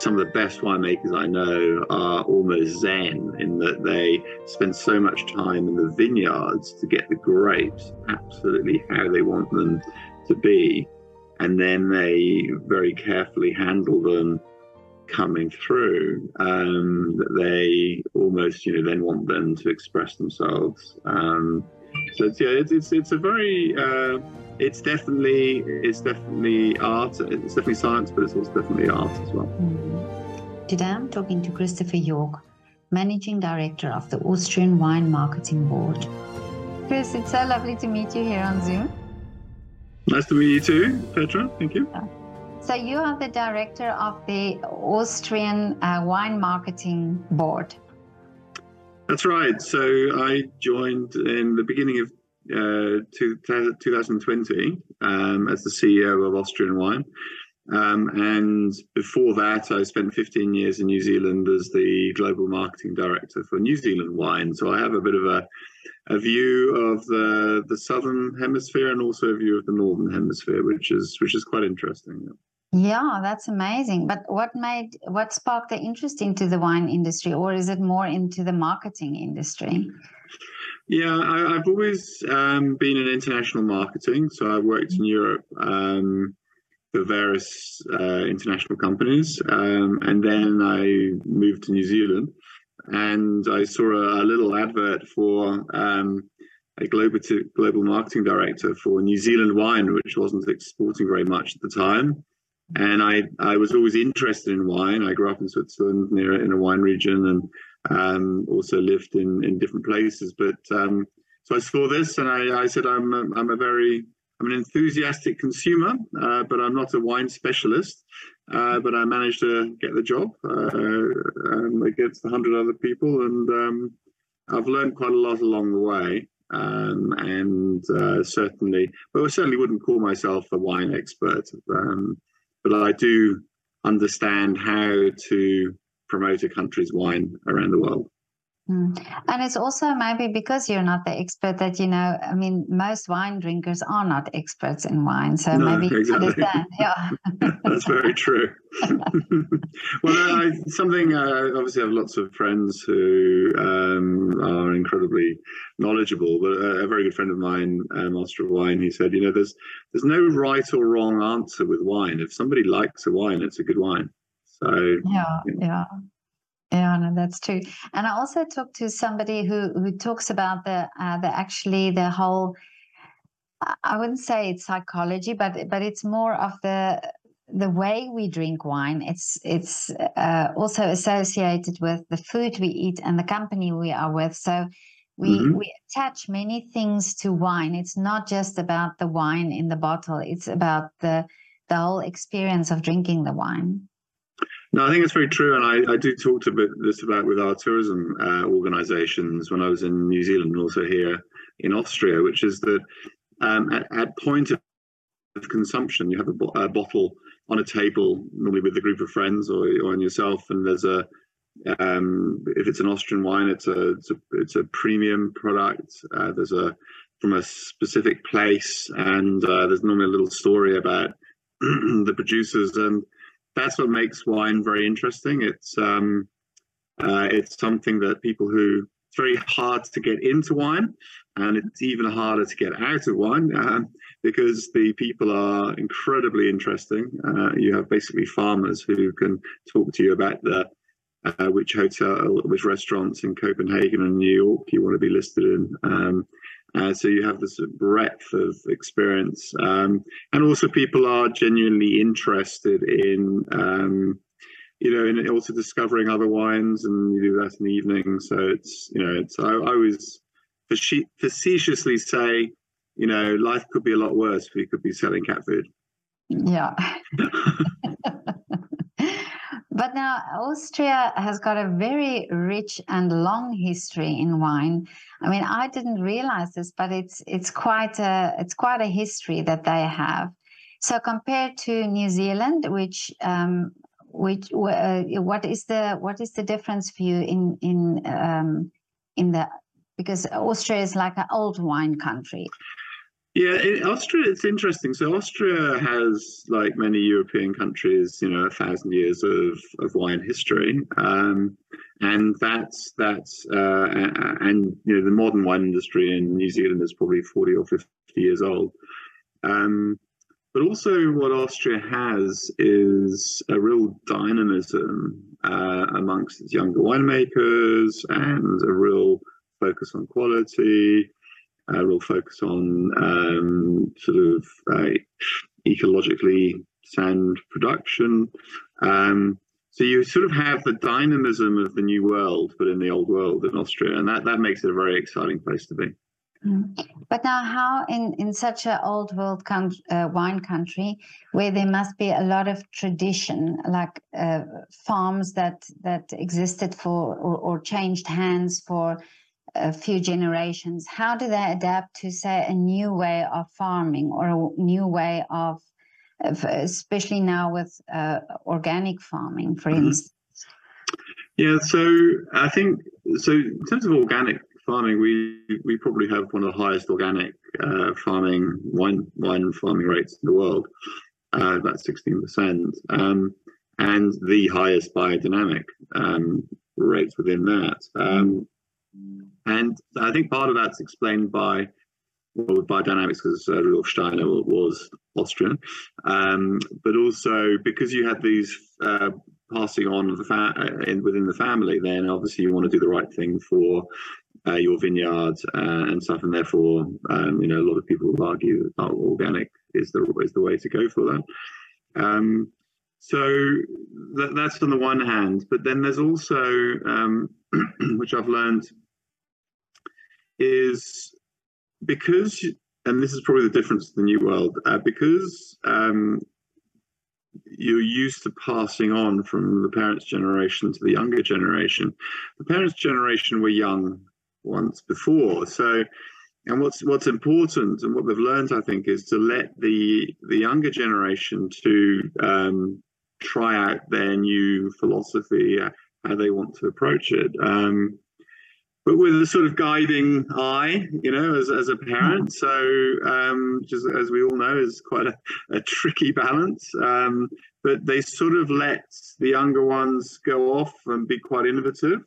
some of the best winemakers I know are almost zen in that they spend so much time in the vineyards to get the grapes absolutely how they want them to be. And then they very carefully handle them coming through. Um, they almost, you know, then want them to express themselves. Um, so it's, yeah, it's, it's, it's a very, uh, it's definitely, it's definitely art. It's definitely science, but it's also definitely art as well. Mm-hmm. Today I'm talking to Christopher Yorke, Managing Director of the Austrian Wine Marketing Board. Chris, it's so lovely to meet you here on Zoom. Nice to meet you too, Petra. Thank you. So you are the director of the Austrian uh, Wine Marketing Board. That's right. So I joined in the beginning of uh, 2020 um, as the CEO of Austrian Wine. Um, and before that, I spent 15 years in New Zealand as the global marketing director for New Zealand wine. So I have a bit of a, a view of the the southern hemisphere and also a view of the northern hemisphere, which is which is quite interesting. Yeah, that's amazing. But what made what sparked the interest into the wine industry, or is it more into the marketing industry? Yeah, I, have always um, been in international marketing. So I've worked in Europe um, for various uh, international companies, um, and then I moved to New Zealand, and I saw a, a little advert for um, a global global marketing director for New Zealand wine, which wasn't exporting very much at the time and I I was always interested in wine. I grew up in Switzerland near in a wine region, and um, also lived in in different places. But um, so I saw this, and I, I said I'm a, I'm a very I'm an enthusiastic consumer, uh, but I'm not a wine specialist. Uh, but I managed to get the job uh, um, against a hundred other people, and um, I've learned quite a lot along the way. Um, and uh, certainly, but I certainly wouldn't call myself a wine expert. Um, but I do understand how to promote a country's wine around the world. Mm. And it's also maybe because you're not the expert that you know. I mean, most wine drinkers are not experts in wine, so no, maybe exactly. understand. Yeah, that's very true. well, I, something uh, obviously I have lots of friends who um, are incredibly knowledgeable. But a, a, very good friend of mine, uh, Master of Wine, he said, you know, there's there's no right or wrong answer with wine. If somebody likes a wine, it's a good wine. So yeah, you know. yeah. Yeah, no, that's true. And I also talked to somebody who who talks about the uh, the actually the whole. I wouldn't say it's psychology, but but it's more of the the way we drink wine. It's it's uh, also associated with the food we eat and the company we are with. So we mm-hmm. we attach many things to wine. It's not just about the wine in the bottle. It's about the the whole experience of drinking the wine. No, I think it's very true, and I, I do talk to this about with our tourism uh, organisations when I was in New Zealand and also here in Austria, which is that um, at, at, point of consumption, you have a, bo- a, bottle on a table, normally with a group of friends or, or on yourself, and there's a um, if it's an Austrian wine, it's a it's a, it's a premium product. Uh, there's a from a specific place, and uh, there's normally a little story about the producers and that's what makes wine very interesting. It's um, uh, it's something that people who it's very hard to get into wine, and it's even harder to get out of wine uh, because the people are incredibly interesting. Uh, you have basically farmers who can talk to you about the uh, which hotel, which restaurants in Copenhagen and New York you want to be listed in. Um, uh, so you have this breadth of experience, um, and also people are genuinely interested in, um, you know, in also discovering other wines, and you do that in the evening. So it's, you know, it's I, I always facetiously say, you know, life could be a lot worse if you could be selling cat food. Yeah. But now Austria has got a very rich and long history in wine. I mean, I didn't realize this, but it's it's quite a it's quite a history that they have. So compared to New Zealand, which um, which uh, what is the what is the difference for you in in um, in the because Austria is like an old wine country. Yeah, Austria, it's interesting. So Austria has, like many European countries, you know, a thousand years of, of wine history, um, and that's that's uh, and you know the modern wine industry in New Zealand is probably forty or fifty years old. Um, but also, what Austria has is a real dynamism uh, amongst its younger winemakers and a real focus on quality a real focus on um, sort of uh, ecologically sound production. Um, so you sort of have the dynamism of the new world, but in the old world in Austria, and that, that makes it a very exciting place to be. Mm. But now, how in, in such an old world con- uh, wine country, where there must be a lot of tradition, like uh, farms that that existed for or, or changed hands for a few generations, how do they adapt to, say, a new way of farming or a new way of, of especially now with uh, organic farming, for mm-hmm. instance? Yeah, so I think so. In terms of organic farming, we we probably have one of the highest organic uh, farming wine wine farming rates in the world, uh, about sixteen percent, um, and the highest biodynamic um, rates within that. Um, and I think part of that's explained by well, biodynamics because uh, Rudolf Steiner was Austrian, um, but also because you had these uh, passing on the fa- uh, in, within the family, then obviously you want to do the right thing for uh, your vineyard uh, and stuff, and therefore, um, you know, a lot of people will argue that organic is the is the way to go for that. Um, so that, that's on the one hand, but then there's also, um, which I've learned is because, and this is probably the difference in the new world, uh, because um, you're used to passing on from the parents' generation to the younger generation. The parents' generation were young once before, so and what's what's important and what they've learned, I think, is to let the the younger generation to um, try out their new philosophy, uh, how they want to approach it. Um, but with a sort of guiding eye, you know, as, as a parent. So, um, just as we all know, is quite a, a tricky balance. Um, but they sort of let the younger ones go off and be quite innovative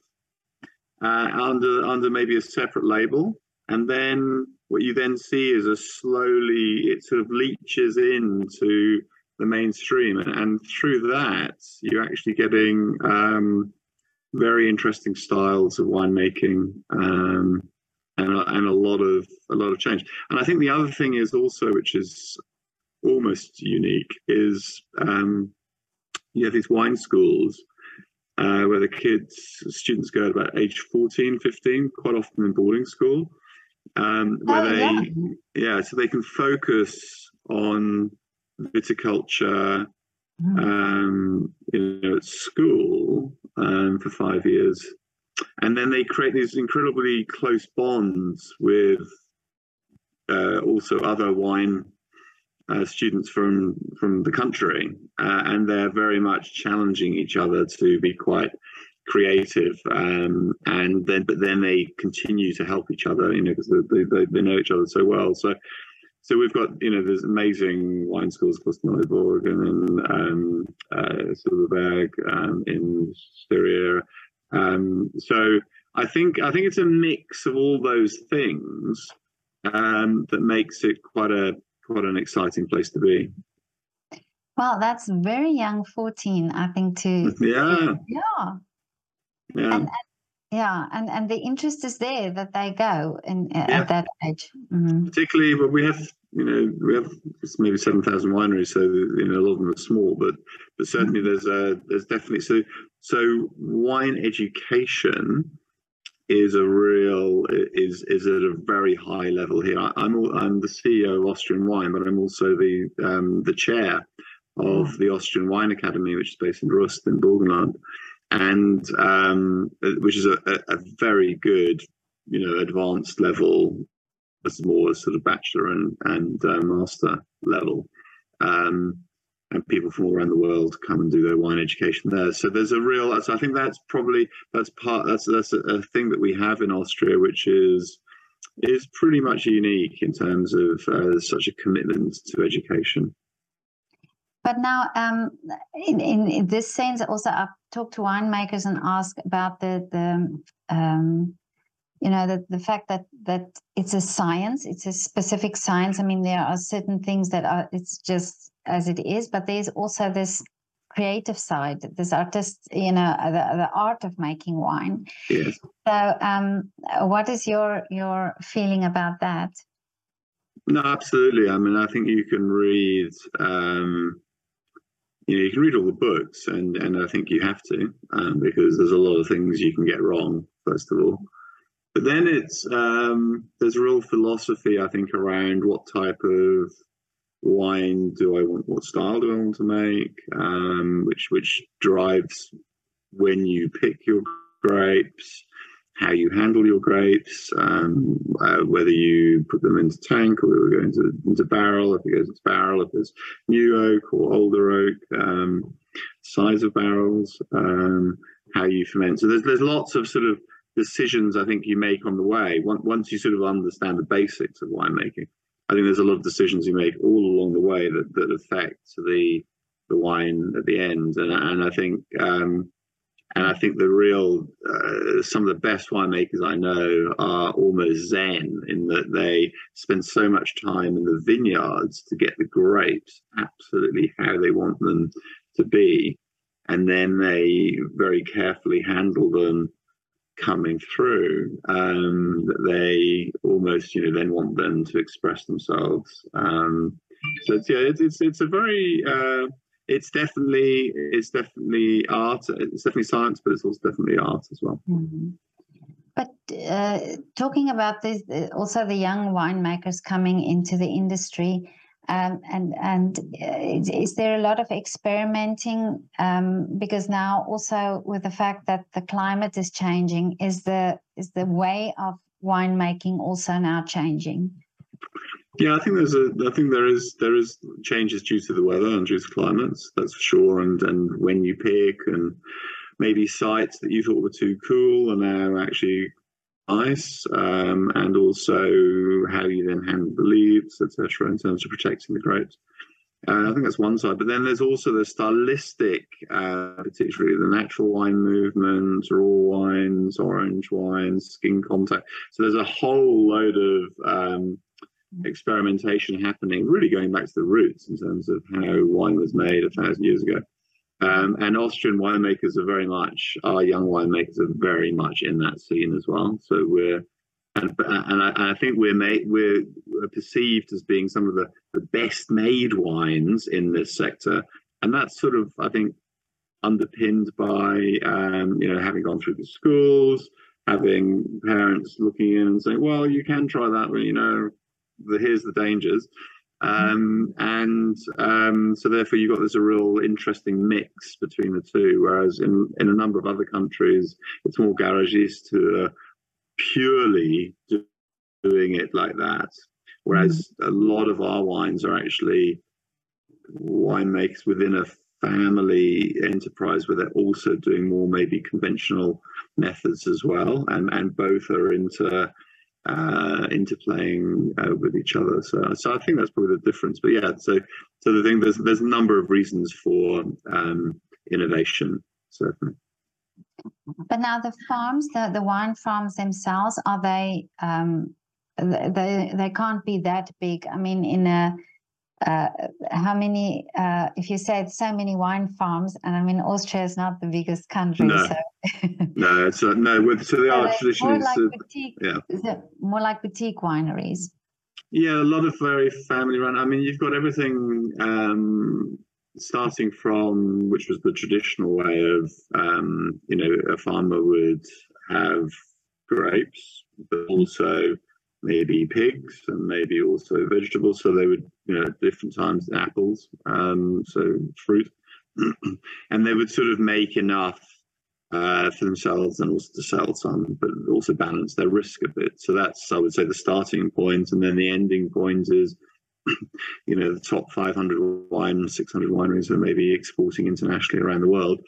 uh, under under maybe a separate label. And then what you then see is a slowly it sort of leaches into the mainstream, and, through that you're actually getting um, very interesting styles of winemaking um, and, a, and a lot of a lot of change. And I think the other thing is also, which is almost unique, is um, you have these wine schools uh, where the kids, students go at about age 14, 15, quite often in boarding school, um, where oh, they, yeah. yeah, so they can focus on viticulture, mm. um, you know, at school um, for five years. And then they create these incredibly close bonds with uh, also other wine uh, students from from the country, uh, and they're very much challenging each other to be quite creative. Um, and then, but then they continue to help each other, you know, because they, they, they know each other so well. So so we've got you know there's amazing wine schools close to Neuburg and then um, uh, Silberberg um, in Styria. Um, so I think I think it's a mix of all those things um, that makes it quite a quite an exciting place to be. Well, that's very young, fourteen. I think to yeah yeah yeah. And, yeah, and and the interest is there that they go in yeah. at that age. Mm-hmm. Particularly, but we have you know we have maybe seven thousand wineries, so you know a lot of them are small, but but certainly mm-hmm. there's a there's definitely so so wine education is a real is is at a very high level here. I, am I'm, I'm the CEO of Austrian Wine, but I'm also the um, the chair of mm. the Austrian Wine Academy, which is based in Rust in Burgenland and um, which is a, a, very good, you know, advanced level, as more sort of bachelor and and uh, master level. Um, and people from all around the world come and do their wine education there. So there's a real. So I think that's probably that's part. That's that's a, a thing that we have in Austria, which is is pretty much unique in terms of uh, such a commitment to education. But now, um, in, in, this sense, also I've talked to winemakers and asked about the the um, you know the, the fact that that it's a science, it's a specific science. I mean, there are certain things that are it's just as it is, but there's also this creative side, this artist, you know, the, the art of making wine. Yes. So, um, what is your your feeling about that? No, absolutely. I mean, I think you can read um, you know you can read all the books and and i think you have to um, because there's a lot of things you can get wrong first of all. But then it's um, there's real philosophy i think around what type of wine do i want what style do i want to make um, which which drives when you pick your grapes how you handle your grapes, um, uh, whether you put them into tank or go into, into barrel, if it goes into barrel, if it's new oak or older oak, um, size of barrels, um, how you ferment. So there's, there's lots of sort of decisions I think you make on the way once you sort of understand the basics of winemaking. I think there's a lot of decisions you make all along the way that, that affect the the wine at the end, and and I think um, and I think the real, uh, some of the best winemakers I know are almost zen in that they spend so much time in the vineyards to get the grapes absolutely how they want them to be. And then they very carefully handle them coming through. Um, they almost, you know, then want them to express themselves. Um, so it's, yeah, it's, it's, it's a very, uh, it's definitely it's definitely art. It's definitely science, but it's also definitely art as well. Mm-hmm. But uh, talking about this, uh, also the young winemakers coming into the industry, um, and and uh, is, is, there a lot of experimenting? Um, because now also with the fact that the climate is changing, is the is the way of winemaking also now changing? Yeah, I think there's a. I think there is there is changes due to the weather and due to climates. That's for sure. And and when you pick and maybe sites that you thought were too cool are now actually nice. Um, and also how you then handle the leaves, etc., in terms of protecting the grapes. Uh, I think that's one side. But then there's also the stylistic, uh, particularly the natural wine movement, raw wines, orange wines, skin contact. So there's a whole load of um, experimentation happening, really going back to the roots in terms of how wine was made a thousand years ago. Um, and Austrian winemakers are very much, our young winemakers are very much in that scene as well. So we're, and, and, I, and I, think we're made, we're perceived as being some of the, the best made wines in this sector. And that's sort of, I think, underpinned by, um, you know, having gone through the schools, having parents looking in and saying, well, you can try that, you know, the here's the dangers. Um, and um, so therefore you've got this a real interesting mix between the two. Whereas in, in a number of other countries, it's more garagist who are purely doing it like that. Whereas mm. a lot of our wines are actually winemakers within a family enterprise where they're also doing more maybe conventional methods as well. And, and both are into uh, interplaying uh, with each other. So, so I think that's probably the difference. But yeah, so so the thing there's there's a number of reasons for um, innovation, certainly. But now the farms, the the wine farms themselves, are they? Um, they they can't be that big. I mean, in a uh, how many, uh, if you said so many wine farms, and I mean, Austria is not the biggest country. No, so. no, it's uh, no. So they are traditionally, more like boutique, yeah, more like boutique wineries. Yeah, a lot of very family run. I mean, you've got everything um, starting from which was the traditional way of, um, you know, a farmer would have grapes, but also maybe pigs and maybe also vegetables. So they would, you know, different times apples, um, so fruit, and they would sort of make enough uh, for themselves and also to sell some, but also balance their risk a bit. So that's, I would say, the starting point, and then the ending point is. You know, the top 500 wine, 600 wineries are maybe exporting internationally around the world.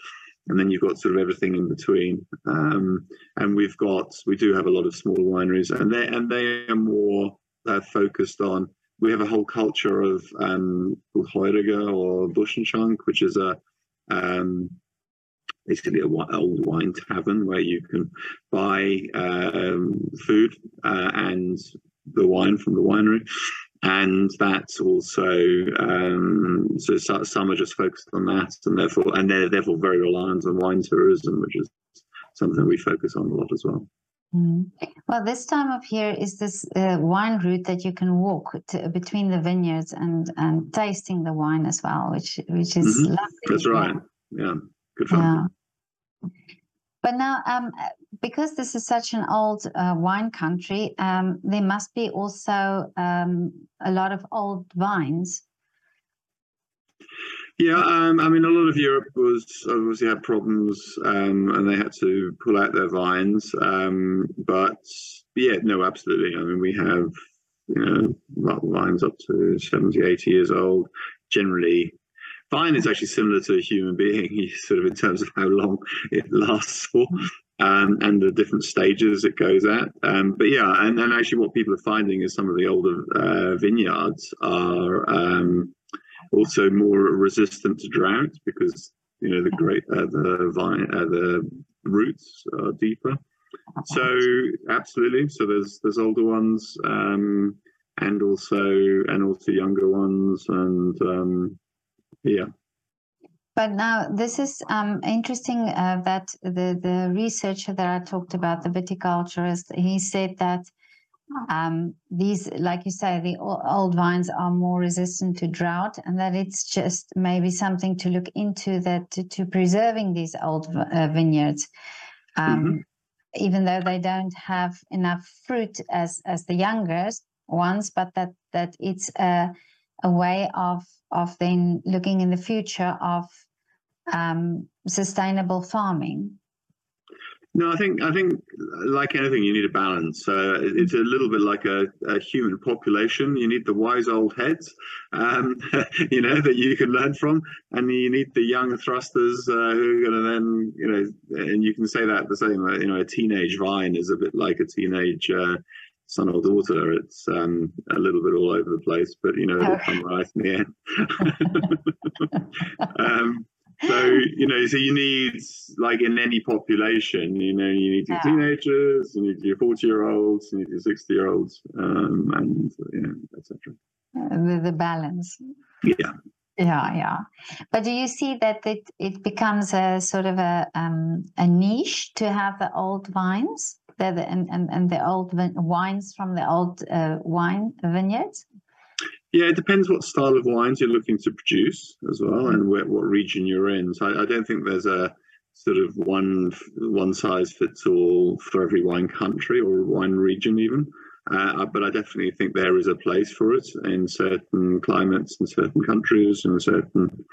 and then you've got sort of everything in between. Um, and we've got we do have a lot of smaller wineries, and they and they are more uh, focused on. We have a whole culture of um, or Buschenschank, which is a um, basically a old wine tavern where you can buy um, food uh, and the wine from the winery. And that's also um, so some are just focused on that and therefore and they're therefore very reliant on wine tourism which is something we focus on a lot as well mm. well this time of year is this uh, wine route that you can walk to, between the vineyards and and tasting the wine as well which which is mm-hmm. lovely that's right yeah, yeah. good fun yeah. But now, um, because this is such an old uh, wine country, um, there must be also um, a lot of old vines. Yeah, um, I mean, a lot of Europe was obviously had problems, um, and they had to pull out their vines. Um, but yeah, no, absolutely. I mean, we have you know vines up to 70, 80 years old. Generally, Vine is actually similar to a human being, sort of in terms of how long it lasts for. Um, and the different stages it goes at. Um, but yeah, and, and actually, what people are finding is some of the older uh, vineyards are um, also more resistant to drought because you know the great uh, the vine uh, the roots are deeper. So absolutely, so there's there's older ones um, and also and also younger ones and um, yeah. But now this is um, interesting uh, that the, the researcher that I talked about, the viticulturist, he said that um, these, like you say, the old vines are more resistant to drought, and that it's just maybe something to look into that to, to preserving these old uh, vineyards, um, mm-hmm. even though they don't have enough fruit as as the younger ones, but that that it's a a way of of then looking in the future of um, sustainable farming? No, I think I think like anything, you need a balance. Uh, it's a little bit like a, a, human population. You need the wise old heads, um, you know, that you can learn from, and you need the young thrusters uh, who are going to then, you know, and you can say that the same. Uh, you know, a teenage vine is a bit like a teenage uh, son or daughter. It's um, a little bit all over the place, but you know it'll come right in the end. um, so you know, so you need like in any population, you know, you need your yeah. teenagers, you need your forty-year-olds, you need your sixty-year-olds, um, and you know, etc. The, the balance. Yeah. Yeah, yeah. But do you see that it, it becomes a sort of a um, a niche to have the old vines? the, the and, and, and the old vin- wines from the old uh, wine vineyards? Yeah, it depends what style of wines you're looking to produce as well, and where, what region you're in. So I, I don't think there's a sort of one one size fits all for every wine country or wine region even. Uh, but I definitely think there is a place for it in certain climates and certain countries and certain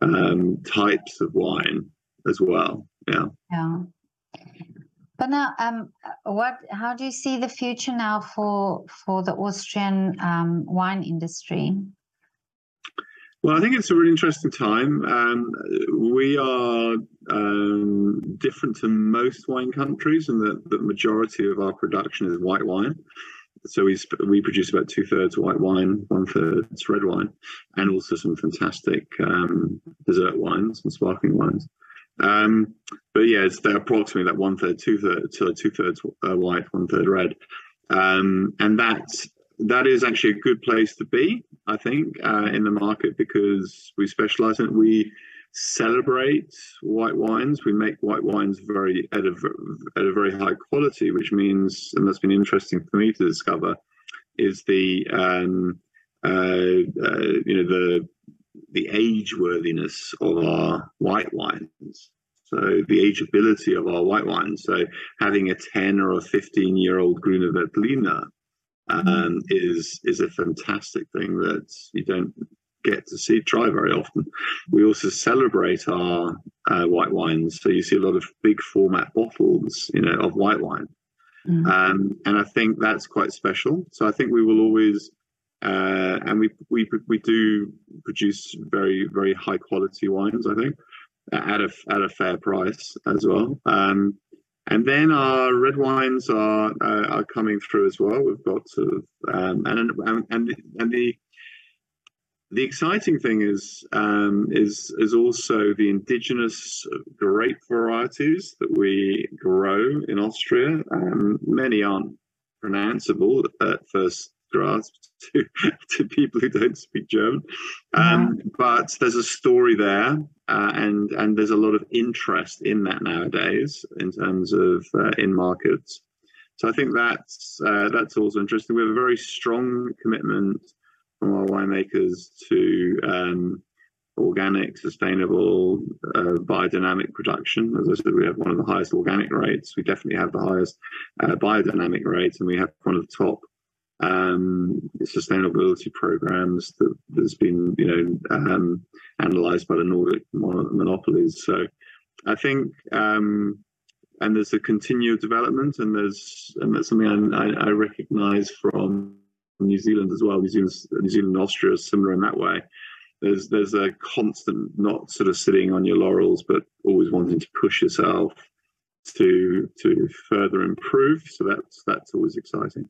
um, types of wine as well. Yeah. Yeah. But now, um, what? How do you see the future now for for the Austrian um, wine industry? Well, I think it's a really interesting time. Um, we are um, different to most wine countries that the majority of our production is white wine. So we we produce about two thirds white wine, one third red wine, and also some fantastic um, dessert wines and sparkling wines. Um, but yeah, it's they're approximately that one third, two thirds, two thirds uh, white, one third red, um, and that that is actually a good place to be, I think, uh, in the market because we specialize in it. We celebrate white wines. We make white wines very at a at a very high quality, which means, and that's been interesting for me to discover, is the um, uh, uh, you know the the age worthiness of our white wines. So the ageability of our white wines. So having a 10 or a 15 year old Grüne Veltliner um, mm-hmm. is is a fantastic thing that you don't get to see try very often. We also celebrate our uh, white wines. So you see a lot of big format bottles, you know, of white wine. Mm. Um, and I think that's quite special. So I think we will always uh, and we we we do produce very very high quality wines. I think, at a at a fair price as well. Um, and then our red wines are uh, are coming through as well. We've got sort of um, and and and and the the exciting thing is um, is is also the indigenous grape varieties that we grow in Austria. Um, many aren't pronounceable at first grasp to, to people who don't speak German, um, yeah. but there's a story there, uh, and and there's a lot of interest in that nowadays in terms of uh, in markets. So I think that's uh, that's also interesting. We have a very strong commitment from our winemakers to um, organic, sustainable, uh, biodynamic production. As I said, we have one of the highest organic rates. We definitely have the highest uh, biodynamic rates, and we have one of the top um, sustainability programs that has been, you know, um, analysed by the Nordic monopolies. So, I think, um, and there's a continued development, and there's and that's something I, I, I recognise from New Zealand as well. New Zealand, New Zealand and Austria is similar in that way. There's there's a constant not sort of sitting on your laurels, but always wanting to push yourself to to further improve. So that's that's always exciting.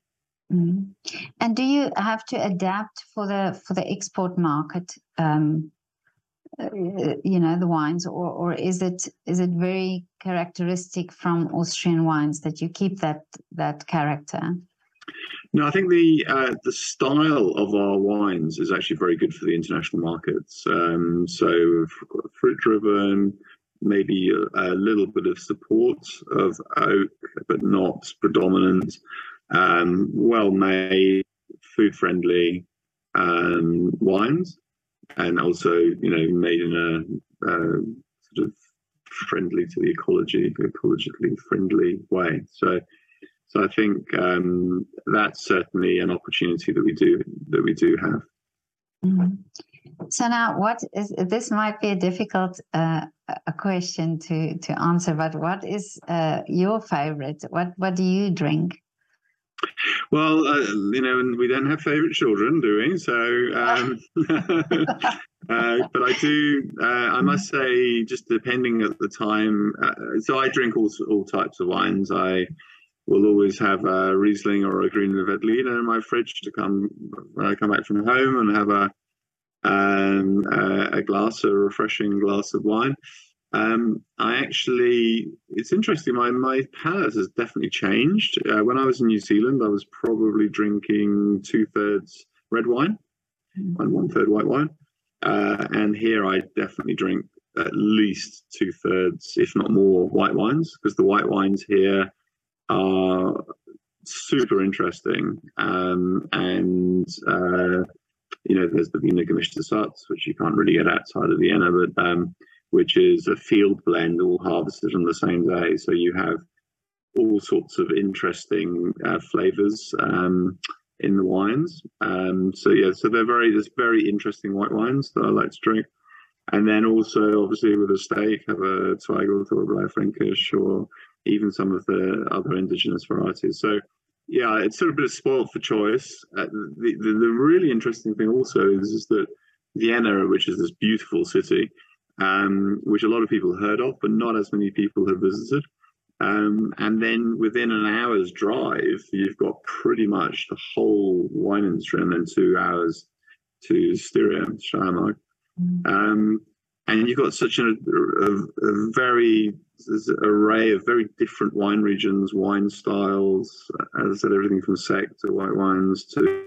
Mm. And do you have to adapt for the for the export market? Um, uh, you know the wines, or or is it is it very characteristic from Austrian wines that you keep that that character? No, I think the uh, the style of our wines is actually very good for the international markets. Um, so fruit driven, maybe a, a, little bit of support of oak, but not predominant. Um, well made, food friendly um, wines, and also you know made in a uh, sort of friendly to the ecology, ecologically friendly way. So so I think um, that's certainly an opportunity that we do that we do have. Mm-hmm. So now, what is this? Might be a difficult uh, a question to to answer, but what is uh, your favorite? What what do you drink? Well, uh, you know, we don't have favorite children, do we? So, um, uh, but I do. Uh, I must say, just depending at the time. Uh, so I drink all all types of wines. I will always have a Riesling or a Grüner Veltliner in my fridge to come when I come back from home and have a um, a, a, glass, a refreshing glass of wine. Um, I actually, it's interesting. My my palate has definitely changed. Uh, when I was in New Zealand, I was probably drinking two thirds red wine mm. and one third white wine. Uh, and here, I definitely drink at least two thirds, if not more, white wines because the white wines here are super interesting. Um, and, uh, you know, there's the Wiener Gemischte Satz, which you can't really get outside of Vienna, but um, which is a field blend all harvested on the same day. So you have all sorts of interesting uh, flavors um, in the wines. Um, so yeah, so they're very there's very interesting white wines that I like to drink. And then also, obviously, with a steak, have a Zweigelt or a Blaufränkisch or even some of the other indigenous varieties. So, yeah, it's sort of a bit of spoiled for choice. Uh, the, the, the really interesting thing also is, is that Vienna, which is this beautiful city, um, which a lot of people heard of, but not as many people have visited. Um, and then within an hour's drive, you've got pretty much the whole wine industry, and then two hours to Styria, Steiermark. Mm. Um, and you've got such a, a, a very array of very different wine regions, wine styles. As I said, everything from Sekt to white wines to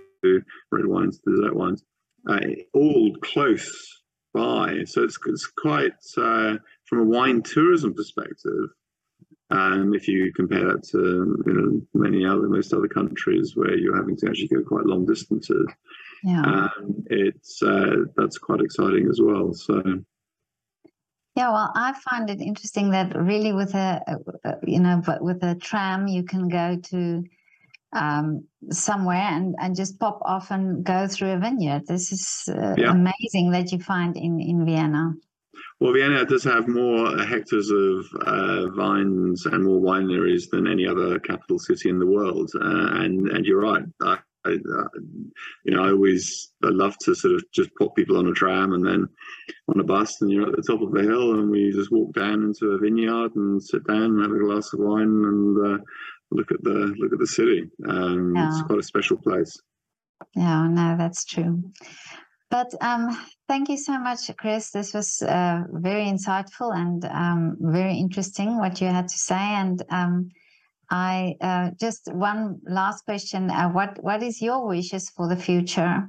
red wines to dessert wines, uh, all close by. So it's, it's quite, uh, from a wine tourism perspective, um, if you compare that to you know, many other most other countries where you're having to actually go quite long distances, yeah. Um, it's uh, that's quite exciting as well. So yeah, well, I find it interesting that really with a, you know, but with a tram you can go to um, somewhere and, and just pop off and go through a vineyard. This is uh, yeah. amazing that you find in, in Vienna. Well, Vienna does have more hectares of uh, vines and more wineries than any other capital city in the world. Uh, and and you're right. I, I, you know, I always I love to sort of just put people on a tram and then on a bus, and you're at the top of the hill, and we just walk down into a vineyard and sit down and have a glass of wine and uh, look at the look at the city. Um, yeah. It's quite a special place. Yeah, no, that's true. But um, thank you so much, Chris. This was uh, very insightful and um, very interesting what you had to say. And um, I uh, just one last question: uh, What what is your wishes for the future?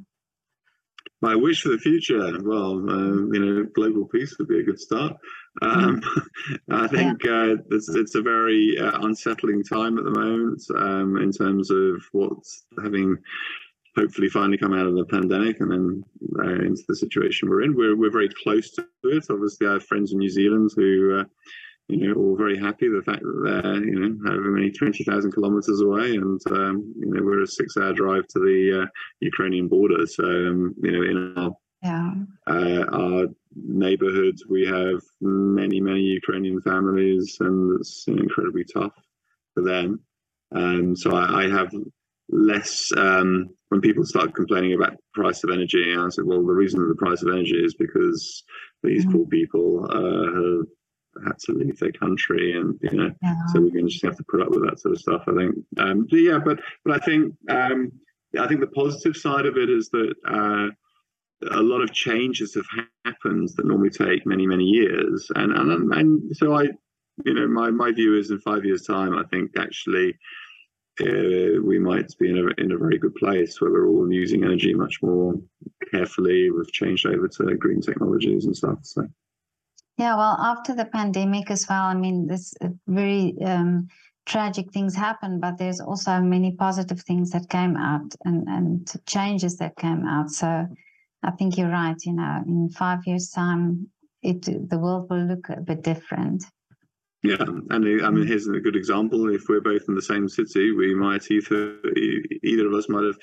My wish for the future, well, uh, you know, global peace would be a good start. Um, I think yeah. Uh, it's, it's, a very uh, unsettling time at the moment um, in terms of what's having hopefully finally come out of the pandemic and then uh, into the situation we're in. We're, we're very close to it. Obviously, I have friends in New Zealand who, uh, you know, all very happy the fact that they're, you know, however many 20,000 kilometers away and, um, you know, we're a six hour drive to the uh, Ukrainian border. So, um, you know, in our, yeah. Uh, our neighborhoods, we have many, many Ukrainian families and it's you know, incredibly tough for them. Um, so I, I have less um, when people start complaining about the price of energy. I said, well, the reason for the price of energy is because these mm-hmm. poor people uh, have had to leave their country, and you know, yeah. so we're going to just have to put up with that sort of stuff. I think, um, yeah, but but I think um, I think the positive side of it is that. Uh, a lot of changes have happened that normally take many many years and and and so i you know my my view is in five years time i think actually uh, we might be in a, in a very good place where we're all using energy much more carefully. We've changed over to green technologies and stuff. So, yeah, well, after the pandemic as well, I mean, this uh, very um, tragic things happened, but there's also many positive things that came out and, and changes that came out. So, I think you're right. You know, in five years' time, it the world will look a bit different. Yeah, and I mean, mm. here's a good example. If we're both in the same city, we might either either of us might have,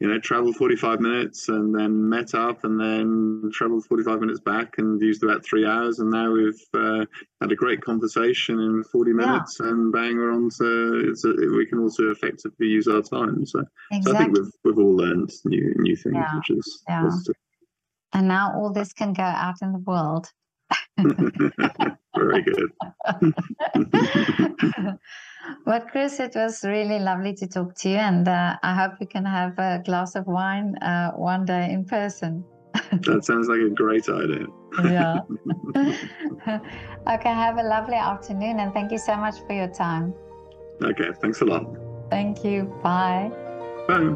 you know, traveled 45 minutes and then met up and then traveled 45 minutes back and used about three hours, and now we've uh, had a great conversation in 40 minutes, yeah. and bang, we're on to it's a, we can also effectively use our time. So, exactly. so I think we've we've all learned new new things, yeah. which is yeah. positive. And now all this can go out in the world. Very good. but Chris, it was really lovely to talk to you, and uh, I hope we can have a glass of wine uh, one day in person. that sounds like a great idea. yeah. okay, have a lovely afternoon, and thank you so much for your time. Okay, thanks a lot. Thank you. Bye. Bye.